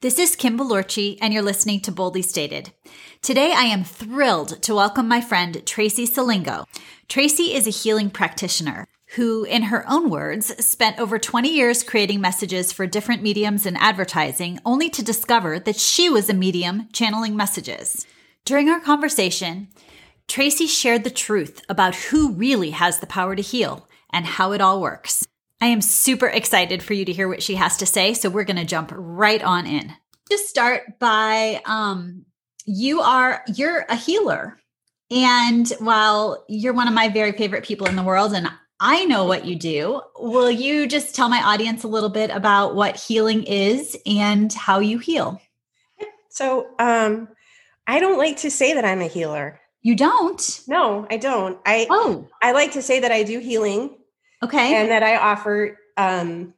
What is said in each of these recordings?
This is Kim Balorchi, and you're listening to Boldly Stated. Today, I am thrilled to welcome my friend Tracy Salingo. Tracy is a healing practitioner who, in her own words, spent over 20 years creating messages for different mediums and advertising, only to discover that she was a medium channeling messages. During our conversation, Tracy shared the truth about who really has the power to heal and how it all works. I am super excited for you to hear what she has to say. So we're going to jump right on in. Just start by um, you are you're a healer, and while you're one of my very favorite people in the world, and I know what you do, will you just tell my audience a little bit about what healing is and how you heal? So, um, I don't like to say that I'm a healer. You don't? No, I don't. I oh, I like to say that I do healing Okay. And that I offer um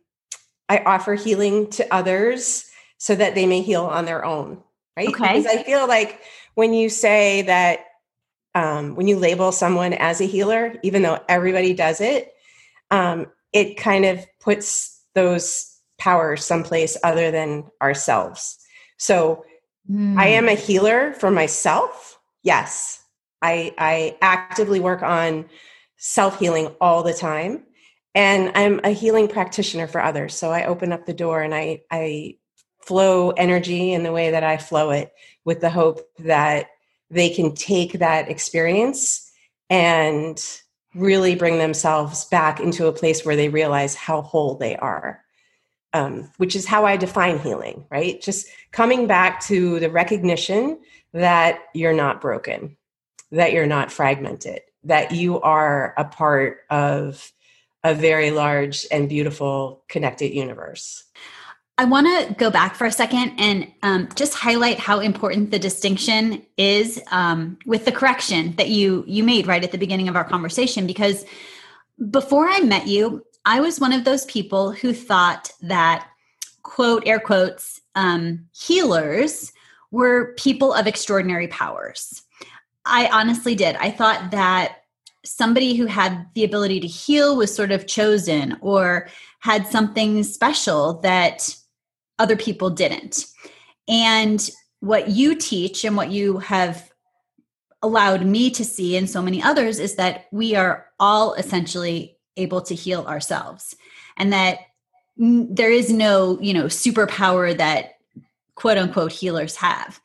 I offer healing to others so that they may heal on their own. Right. Okay. Because I feel like when you say that um, when you label someone as a healer, even though everybody does it, um, it kind of puts those powers someplace other than ourselves. So mm. I am a hmm. healer for myself. Yes. I I actively work on self-healing all the time and i'm a healing practitioner for others so i open up the door and i i flow energy in the way that i flow it with the hope that they can take that experience and really bring themselves back into a place where they realize how whole they are um, which is how i define healing right? Just coming back to the recognition that you're not broken that you're not fragmented that you are a part of a very large and beautiful connected universe. I want to go back for a second and um, just highlight how important the distinction is um, with the correction that you you made right at the beginning of our conversation. Because before I met you, I was one of those people who thought that quote air quotes um, healers were people of extraordinary powers. I honestly did. I thought that somebody who had the ability to heal was sort of chosen or had something special that other people didn't. And what you teach and what you have allowed me to see and so many others is that we are all essentially able to heal ourselves and that there is no you know superpower that quote unquote healers have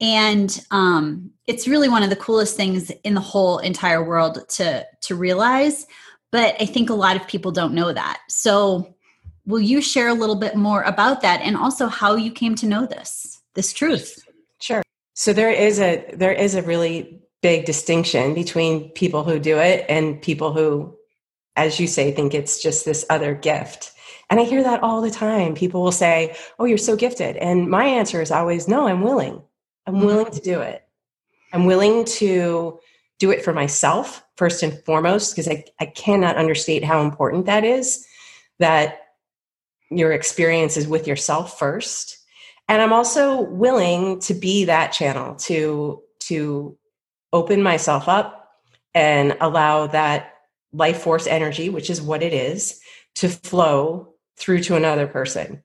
and um, it's really one of the coolest things in the whole entire world to to realize but i think a lot of people don't know that. So will you share a little bit more about that and also how you came to know this this truth? Sure. So there is a there is a really big distinction between people who do it and people who as you say think it's just this other gift. And i hear that all the time. People will say oh you're so gifted. And my answer is always no i'm willing I'm willing to do it. I'm willing to do it for myself first and foremost because I, I cannot understate how important that is that your experience is with yourself first and i'm also willing to be that channel to to open myself up and allow that life force energy which is what it is to flow through to another person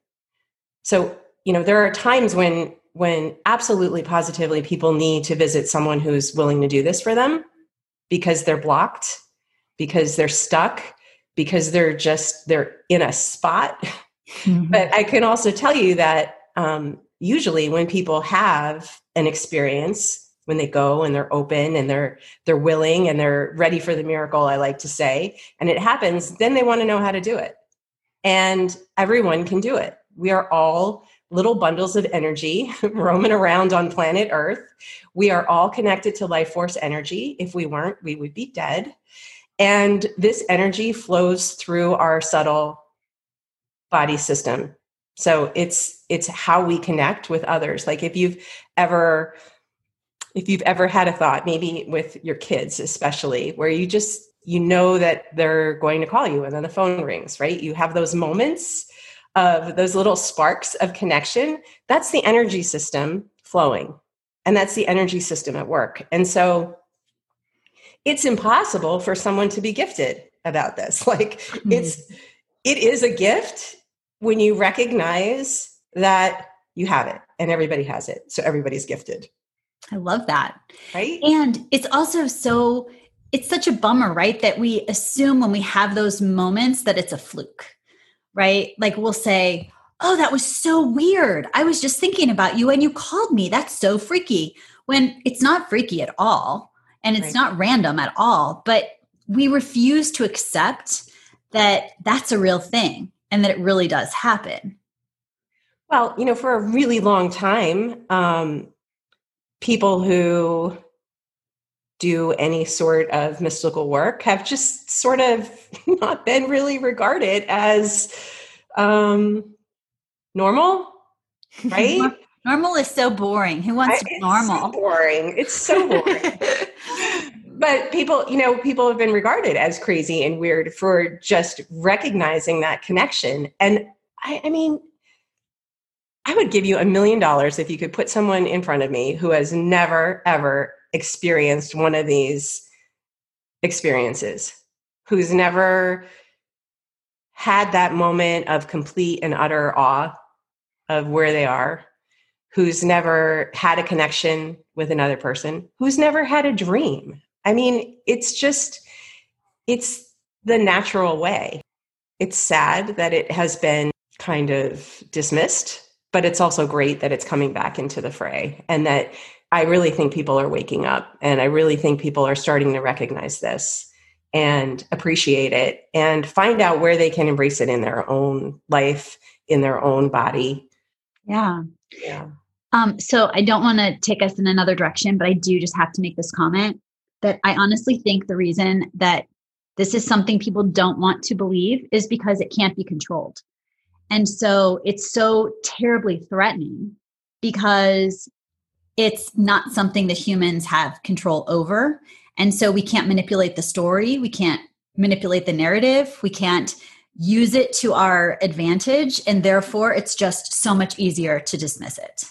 so you know there are times when when absolutely positively people need to visit someone who's willing to do this for them because they're blocked because they're stuck because they're just they're in a spot. Mm-hmm. but i can also tell you that um, usually when people have an experience when they go and they're open and they're they're willing and they're ready for the miracle i like to say and it happens then they want to know how to do it. And everyone can do it. We are all little bundles of energy roaming around on planet Earth. We are all connected to life force energy. If we weren't, we would be dead. And this energy flows through our subtle body system. So it's it's how we connect with others. Like if you've ever if you've ever had a thought, maybe with your kids especially, where you just you know that they're going to call you and then the phone rings, right? You have those moments of those little sparks of connection, that's the energy system flowing. And that's the energy system at work. And so it's impossible for someone to be gifted about this. Like mm-hmm. it's it is a gift when you recognize that you have it and everybody has it so everybody's gifted i love that right and it's also so it's such a bummer right that we assume when we have those moments that it's a fluke right? Like we'll say oh that was so weird. I was just thinking about you and you called me. That's so freaky. When it's not freaky at all and it's right. not random at all but we refuse to accept that that's a real thing and that it really does happen. Well, you know, for a really long time, um, people who do any sort of mystical work have just sort of not been really regarded as um, normal, right? normal is so boring. Who wants I, normal? So boring. It's so boring. but people, you know, people have been regarded as crazy and weird for just recognizing that connection. And I, I mean, I would give you a million dollars if you could put someone in front of me who has never, ever experienced one of these experiences, who's never had that moment of complete and utter awe of where they are, who's never had a connection with another person, who's never had a dream. I mean, it's just, it's the natural way. It's sad that it has been kind of dismissed but it's also great that it's coming back into the fray and that I really think people are waking up and I really think people are starting to recognize this and appreciate it and find out where they can embrace it in their own life, in their own body. Yeah. Yeah. Um, so I don't want to take us in another direction, but I do just have to make this comment that I honestly think the reason that this is something people don't want to believe is because it can't be controlled. And so it's so terribly threatening because it's not something that humans have control over. And so we can't manipulate the story, we can't manipulate the narrative, we can't use it to our advantage. And therefore, it's just so much easier to dismiss it.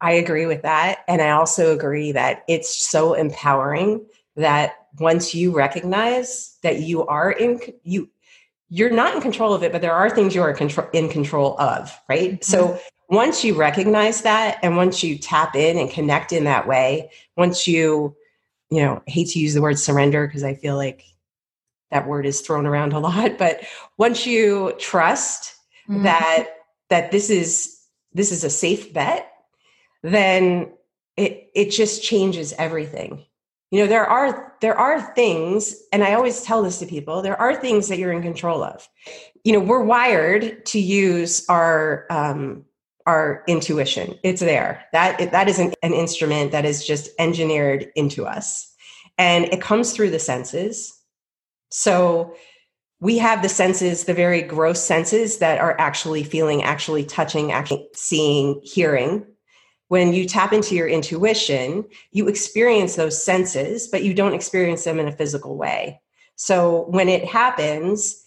I agree with that. And I also agree that it's so empowering that once you recognize that you are in you you're not in control of it, but there are things you are in control of, right? Mm-hmm. So once you recognize that and once you tap in and connect in that way, once you, you know, I hate to use the word surrender because I feel like that word is thrown around a lot, but once you trust mm-hmm. that that this is this is a safe bet, then it it just changes everything you know there are there are things and i always tell this to people there are things that you're in control of you know we're wired to use our um our intuition. It's there. That that is an, an instrument that is just engineered into us. And it comes through the senses. So we have the senses the very gross senses that are actually feeling actually touching actually seeing hearing. When you tap into your intuition, you experience those senses, but you don't experience them in a physical way. So when it happens,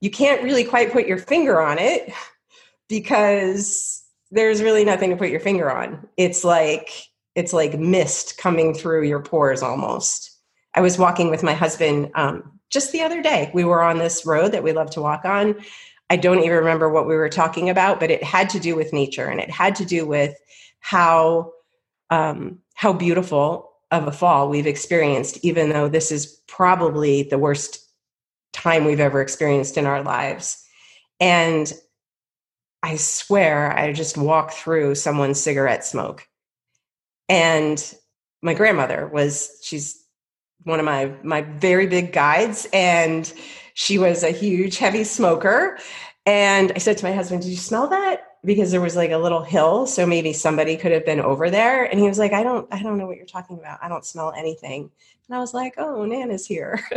you can't really quite put your finger on it because there's really nothing to put your finger on. It's like it's like mist coming through your pores almost. I was walking with my husband um, just the other day. We were on this road that we love to walk on. I don't even remember what we were talking about, but it had to do with nature and it had to do with how um, how beautiful of a fall we've experienced, even though this is probably the worst time we've ever experienced in our lives. And I swear I just walked through someone's cigarette smoke. And my grandmother was, she's one of my my very big guides and she was a huge heavy smoker. And i said to my husband did you smell that? Because there was like a little hill so maybe somebody could have been over there. And he was like i don't i don't know what you're talking about. I don't smell anything. And i was like oh nana's here.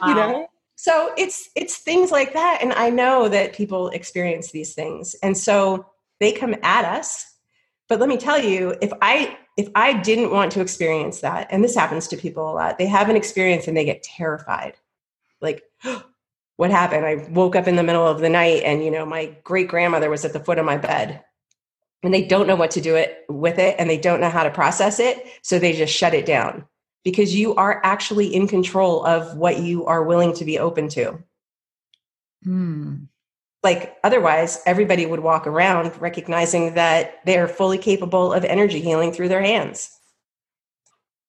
Wow. you know so it's it's things like that and i know that people experience these things and so they come at us. But let me tell you if i if i didn't want to experience that and this happens to people a lot they have an experience and they get terrified. Like what happened? I woke up in the middle of the night and you know my great grandmother was at the foot of my bed and they don't know what to do it with it and they don't know how to process it so they just shut it down because you are actually in control of what you are willing to be open to. Hmm. like otherwise everybody would walk around recognizing that they're fully capable of energy healing through their hands.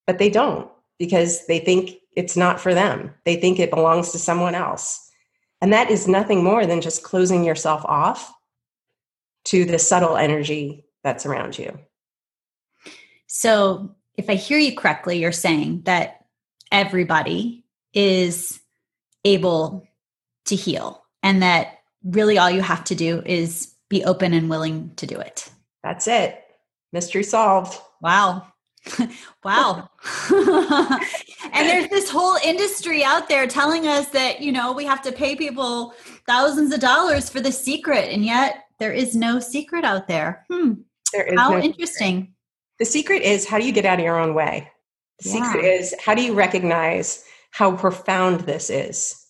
But they don't because they think it's not for them. They think it belongs to someone else. And that is nothing more than just closing yourself off to the subtle energy that's around you. So if i hear you correctly you're saying that everybody is able to heal and that really all you have to do is be open and willing to do it. That's it. Mystery solved. Wow. wow. and there's this whole industry out there telling us that, you know, we have to pay people thousands of dollars for the secret. And yet there is no secret out there. Hmm. There is how no interesting. Secret. The secret is how do you get out of your own way? The yeah. secret is how do you recognize how profound this is?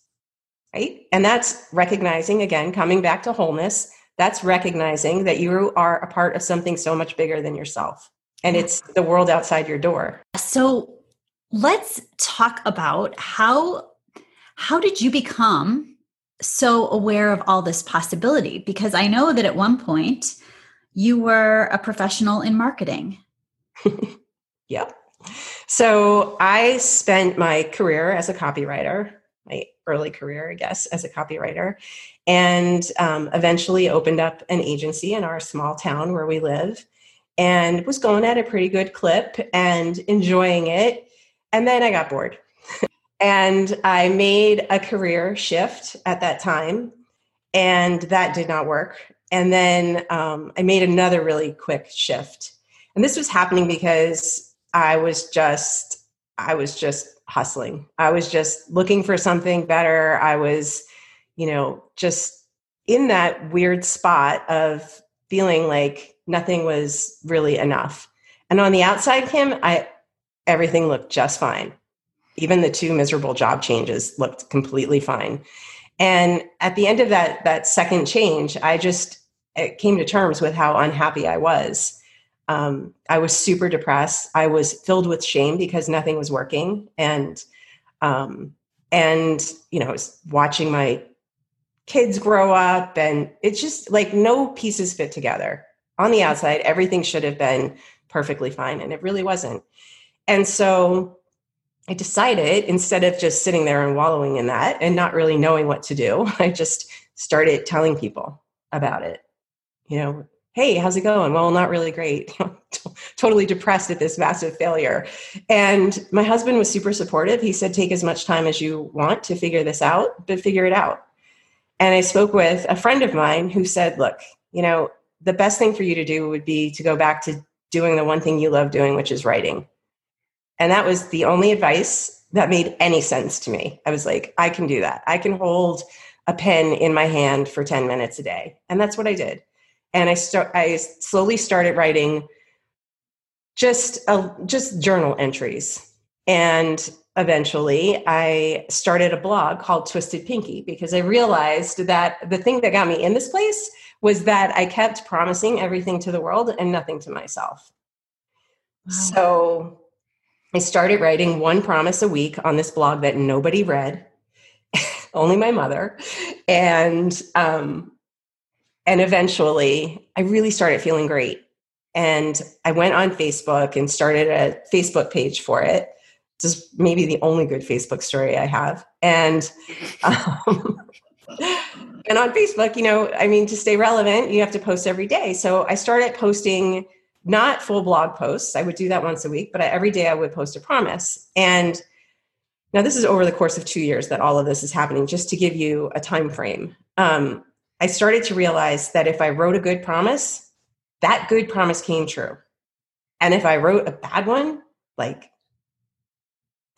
right? And that's recognizing, again, coming back to wholeness, that's recognizing that you are a part of something so much bigger than yourself. And it's the world outside your door. So let's talk about how how did you become so aware of all this possibility? Because I know that at one point you were a professional in marketing. Yeah. So I spent my career as a copywriter my early career, I guess, as a copywriter, and um, eventually opened up an agency in our small town where we live and was going at a pretty good clip and enjoying it. And then I got bored. and I made a career shift at that time, and that did not work. And then um, I made another really quick shift. And this was happening because I was just, I was just hustling. I was just looking for something better. I was, you know, just in that weird spot of feeling like nothing was really enough. And on the outside, Kim, I everything looked just fine. Even the two miserable job changes looked completely fine. And at the end of that that second change, I just came to terms with how unhappy I was um, I was super depressed. I was filled with shame because nothing was working, and um, and you know, I was watching my kids grow up, and it's just like no pieces fit together. On the outside, everything should have been perfectly fine, and it really wasn't. And so I decided instead of just sitting there and wallowing in that and not really knowing what to do, I just started telling people about it. You know, hey how's it going? Well not really great. Totally depressed at this massive failure. And my husband was super supportive. He said take as much time as you want to figure this out but figure it out. And i spoke with a friend of mine who said look you know the best thing for you to do would be to go back to doing the one thing you love doing which is writing. And that was the only advice that made any sense to me. I was like i can do that. I can hold a pen in my hand for 10 minutes a day. And that's what i did and I start I slowly started writing just a, just journal entries and eventually I started a blog called Twisted Pinky because I realized that the thing that got me in this place was that I kept promising everything to the world and nothing to myself. Wow. So I started writing one promise a week on this blog that nobody read, only my mother. And um, and eventually i really started feeling great. And i went on facebook and started a facebook page for it. Just maybe the only good facebook story i have. And um, and on facebook you know i mean to stay relevant you have to post every day. So i started posting not full blog posts. I would do that once a week but every day i would post a promise. And now this is over the course of two years that all of this is happening just to give you a time frame um, I started to realize that if I wrote a good promise, that good promise came true. And if I wrote a bad one, like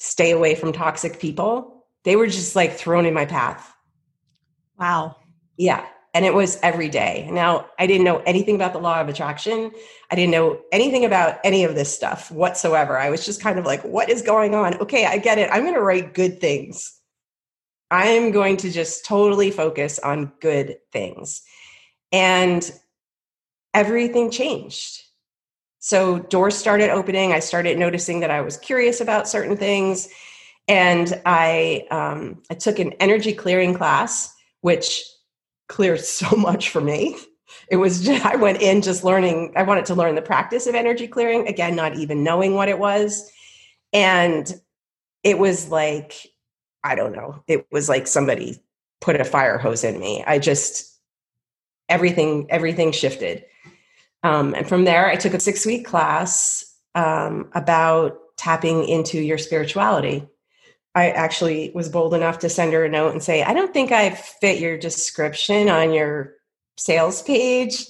stay away from toxic people, they were just like thrown in my path. Wow. Yeah. And it was every day. Now, I didn't know anything about the law of attraction. I didn't know anything about any of this stuff whatsoever. I was just kind of like, what is going on? Okay, I get it. I'm going to write good things. I'm going to just totally focus on good things. And everything changed. So doors started opening. I started noticing that I was curious about certain things. And I, um, I took an energy clearing class, which cleared so much for me. It was just, I went in just learning, I wanted to learn the practice of energy clearing, again, not even knowing what it was. And it was like, I don't know, it was like somebody put a fire hose in me. I just, everything, everything shifted. Um, and from there, I took a six week class um, about tapping into your spirituality. I actually was bold enough to send her a note and say, I don't think I fit your description on your sales page.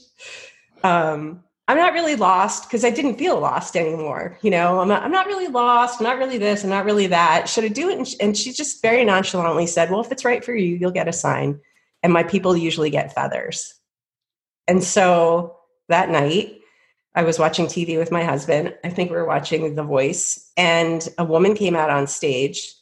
Um, I'm not really lost because I didn't feel lost anymore. You know, I'm not, I'm not really lost. I'm not really this. I'm not really that. Should I do it? And and she just very nonchalantly said, Well, if it's right for you, you'll get a sign. And my people usually get feathers. And so that night, I was watching TV with my husband. I think we were watching The Voice, and a woman came out on stage.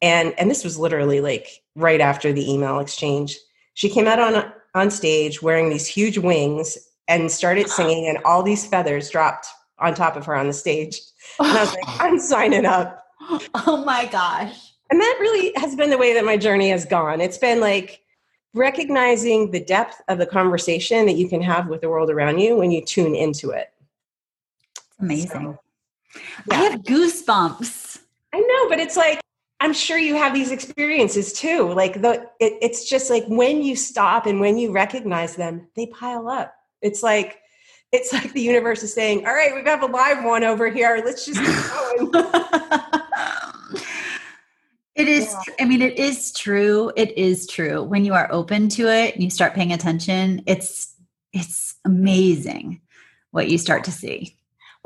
And, and this was literally like right after the email exchange. She came out on, on stage wearing these huge wings and started singing, and all these feathers dropped on top of her on the stage. And I was like, I'm signing up. Oh my gosh. And that really has been the way that my journey has gone. It's been like recognizing the depth of the conversation that you can have with the world around you when you tune into it. Amazing. So, yeah. I have goosebumps. I know, but it's like I'm sure you have these experiences too. Like the it, it's just like when you stop and when you recognize them, they pile up. It's like it's like the universe is saying, "All right, we have got a live one over here. Let's just keep going." it is. Yeah. I mean, it is true. It is true. When you are open to it and you start paying attention, it's it's amazing what you start to see.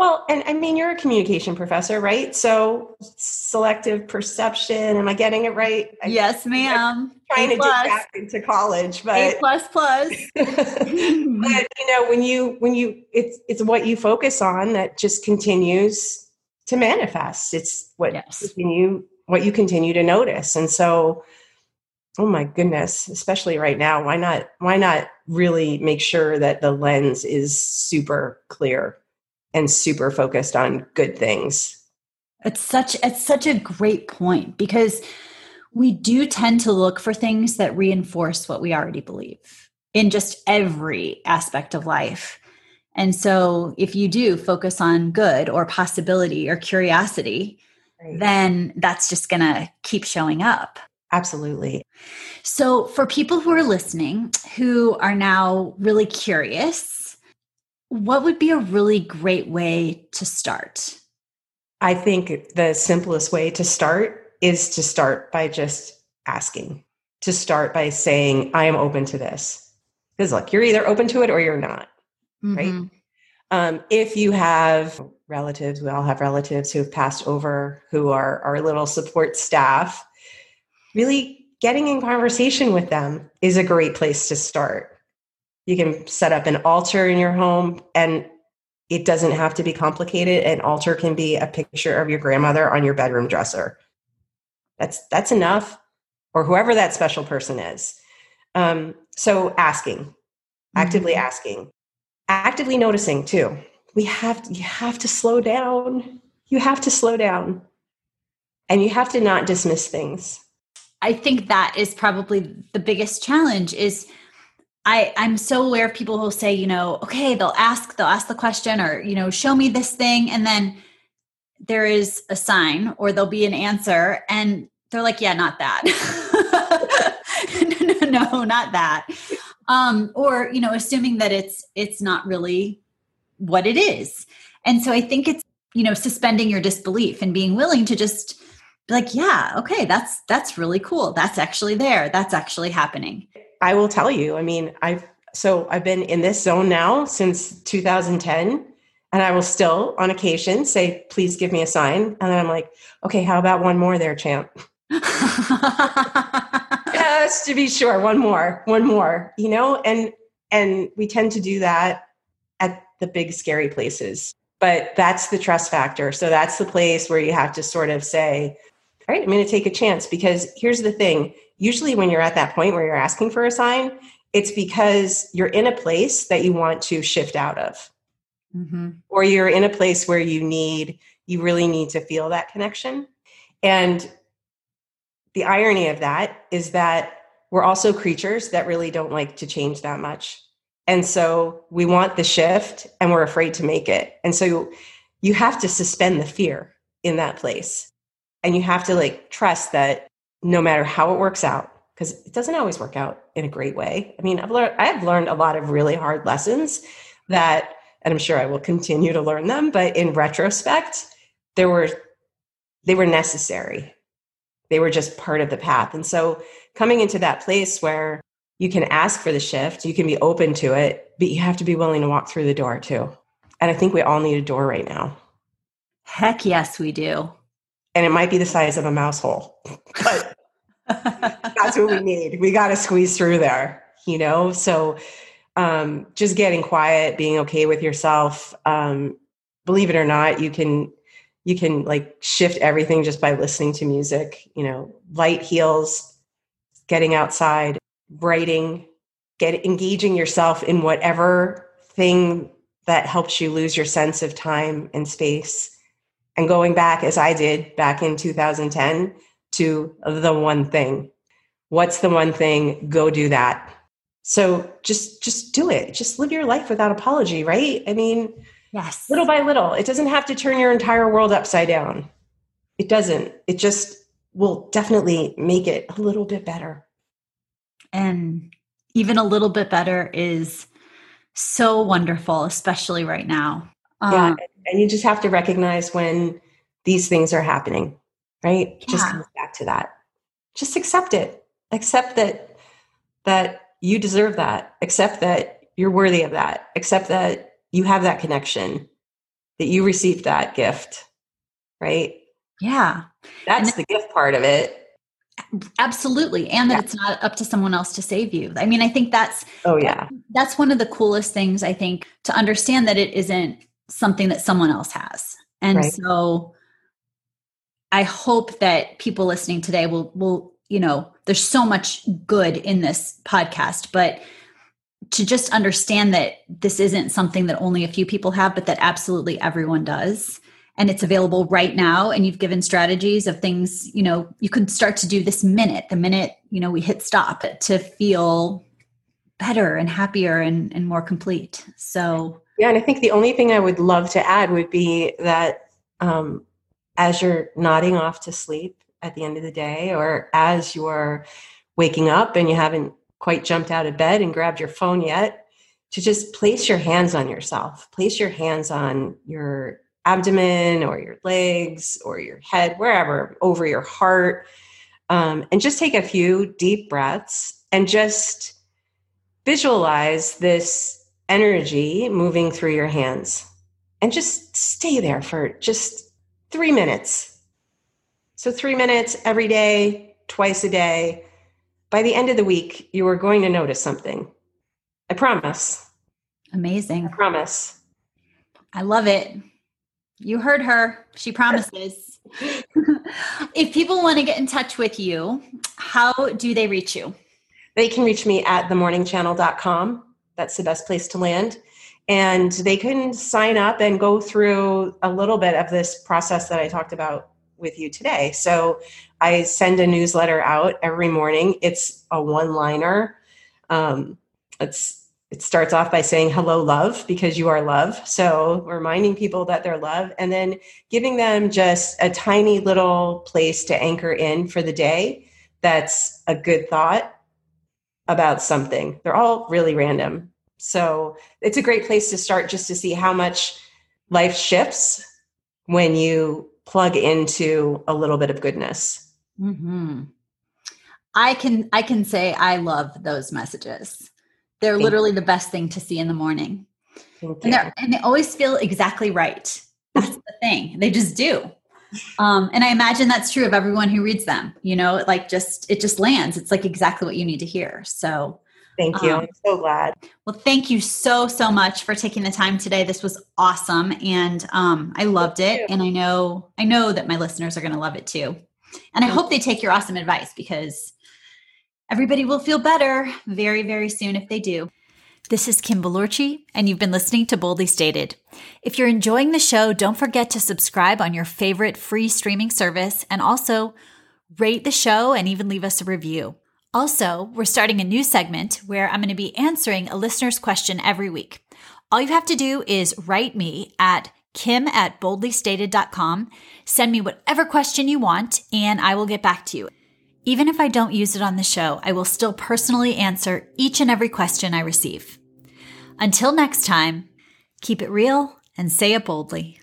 Well, and I mean, you're a communication professor, right? So selective perception. Am I getting it right? Yes, ma'am. I'm trying a to plus. get back into college, but A plus plus. but you know, when you when you it's it's what you focus on that just continues to manifest. It's what yes. you what you continue to notice, and so. Oh my goodness, especially right now. Why not why not really make sure that the lens is super clear and super focused on good things. It's such it's such a great point because we do tend to look for things that reinforce what we already believe in just every aspect of life. And so if you do focus on good or possibility or curiosity, right. then that's just going to keep showing up. Absolutely. So, for people who are listening who are now really curious what would be a really great way to start? I think the simplest way to start is to start by just asking, to start by saying, I am open to this. Because look, you're either open to it or you're not, mm-hmm. right? Um, if you have relatives, we all have relatives who have passed over who are our little support staff, really getting in conversation with them is a great place to start you can set up an altar in your home and it doesn't have to be complicated. An altar can be a picture of your grandmother on your bedroom dresser. That's that's enough, or whoever that special person is. Um, so asking, actively mm-hmm. asking, actively noticing too. We have you have to slow down. You have to slow down, and you have to not dismiss things. I think that is probably the biggest challenge. Is I, I'm so aware of people who say, you know, okay, they'll ask, they'll ask the question or, you know, show me this thing. And then there is a sign or there'll be an answer. And they're like, yeah, not that. no, no, no, not that. Um, or, you know, assuming that it's, it's not really what it is. And so I think it's, you know, suspending your disbelief and being willing to just be like, yeah, okay, that's, that's really cool. That's actually there. That's actually happening. I will tell you, I mean, I've so I've been in this zone now since 2010 and I will still on occasion say please give me a sign and then I'm like, okay, how about one more there, champ? Just to be sure, one more, one more, you know, and and we tend to do that at the big scary places. But that's the trust factor. So that's the place where you have to sort of say, all right, I'm going to take a chance because here's the thing usually when you're at that point where you're asking for a sign, it's because you're in a place that you want to shift out of. Mm-hmm. Or you're in a place where you need, you really need to feel that connection. And the irony of that is that we're also creatures that really don't like to change that much. And so we want the shift and we're afraid to make it. And so you have to suspend the fear in that place. And you have to like trust that no matter how it works out, because it doesn't always work out in a great way. I mean, I've learned I've learned a lot of really hard lessons that and I'm sure I will continue to learn them, but in retrospect, there were they were necessary. They were just part of the path. And so coming into that place where you can ask for the shift, you can be open to it, but you have to be willing to walk through the door too. And I think we all need a door right now. Heck yes, we do. And it might be the size of a mouse hole, but that's what we need. We got to squeeze through there, you know? So um, just getting quiet, being okay with yourself. Um, believe it or not, you can you can like shift everything just by listening to music. You know, light heels getting outside, writing, get engaging yourself in whatever thing that helps you lose your sense of time and space, and going back as I did back in 2010 to the one thing. What's the one thing? Go do that so just just do it. Just live your life without apology, right? I mean, yes. Little by little. It doesn't have to turn your entire world upside down. It doesn't. It just will definitely make it a little bit better. And even a little bit better is so wonderful, especially right now. Um, yeah, and you just have to recognize when these things are happening, right? Yeah. Just comes back to that. Just accept it. Accept that that you deserve that. Accept that you're worthy of that. Accept that you have that connection, that you received that gift, right? Yeah. That's the gift part of it. Absolutely. And that yeah. it's not up to someone else to save you. I mean, I think that's Oh yeah. That's one of the coolest things I think to understand that it isn't something that someone else has. And right. so I hope that people listening today will will you know, there's so much good in this podcast, but to just understand that this isn't something that only a few people have, but that absolutely everyone does. And it's available right now. And you've given strategies of things, you know, you could start to do this minute, the minute, you know, we hit stop to feel better and happier and, and more complete. So, yeah. And I think the only thing I would love to add would be that um, as you're nodding off to sleep, at the end of the day or as you're waking up and you haven't quite jumped out of bed and grabbed your phone yet to just place your hands on yourself place your hands on your abdomen or your legs or your head wherever over your heart um, and just take a few deep breaths and just visualize this energy moving through your hands and just stay there for just three minutes so, three minutes every day, twice a day. By the end of the week, you are going to notice something. I promise. Amazing. I promise. I love it. You heard her. She promises. if people want to get in touch with you, how do they reach you? They can reach me at themorningchannel.com. That's the best place to land. And they can sign up and go through a little bit of this process that I talked about with you today. So I send a newsletter out every morning. It's a one liner. Um, it's it starts off by saying hello love because you are love so reminding people that they're love and then giving them just a tiny little place to anchor in for the day that's a good thought about something they're all really random so it's a great place to start just to see how much life shifts when you plug into a little bit of goodness. Mm-hmm. I can I can say I love those messages. They're Thank literally you. the best thing to see in the morning. And, and, they always feel exactly right. That's the thing. They just do. Um, and I imagine that's true of everyone who reads them. You know, like just it just lands. It's like exactly what you need to hear. So Thank you. Um, I'm so glad. Well, thank you so, so much for taking the time today. This was awesome. And um, I loved it. And I know, I know that my listeners are going to love it too. And I hope they take your awesome advice because everybody will feel better very, very soon if they do. This is Kim Balorchi, and you've been listening to Boldly Stated. If you're enjoying the show, don't forget to subscribe on your favorite free streaming service and also rate the show and even leave us a review. Also, we're starting a new segment where I'm going to be answering a listener's question every week. All you have to do is write me at kim at boldlystated.com. Send me whatever question you want, and I will get back to you. Even if I don't use it on the show, I will still personally answer each and every question I receive. Until next time, keep it real and say it boldly.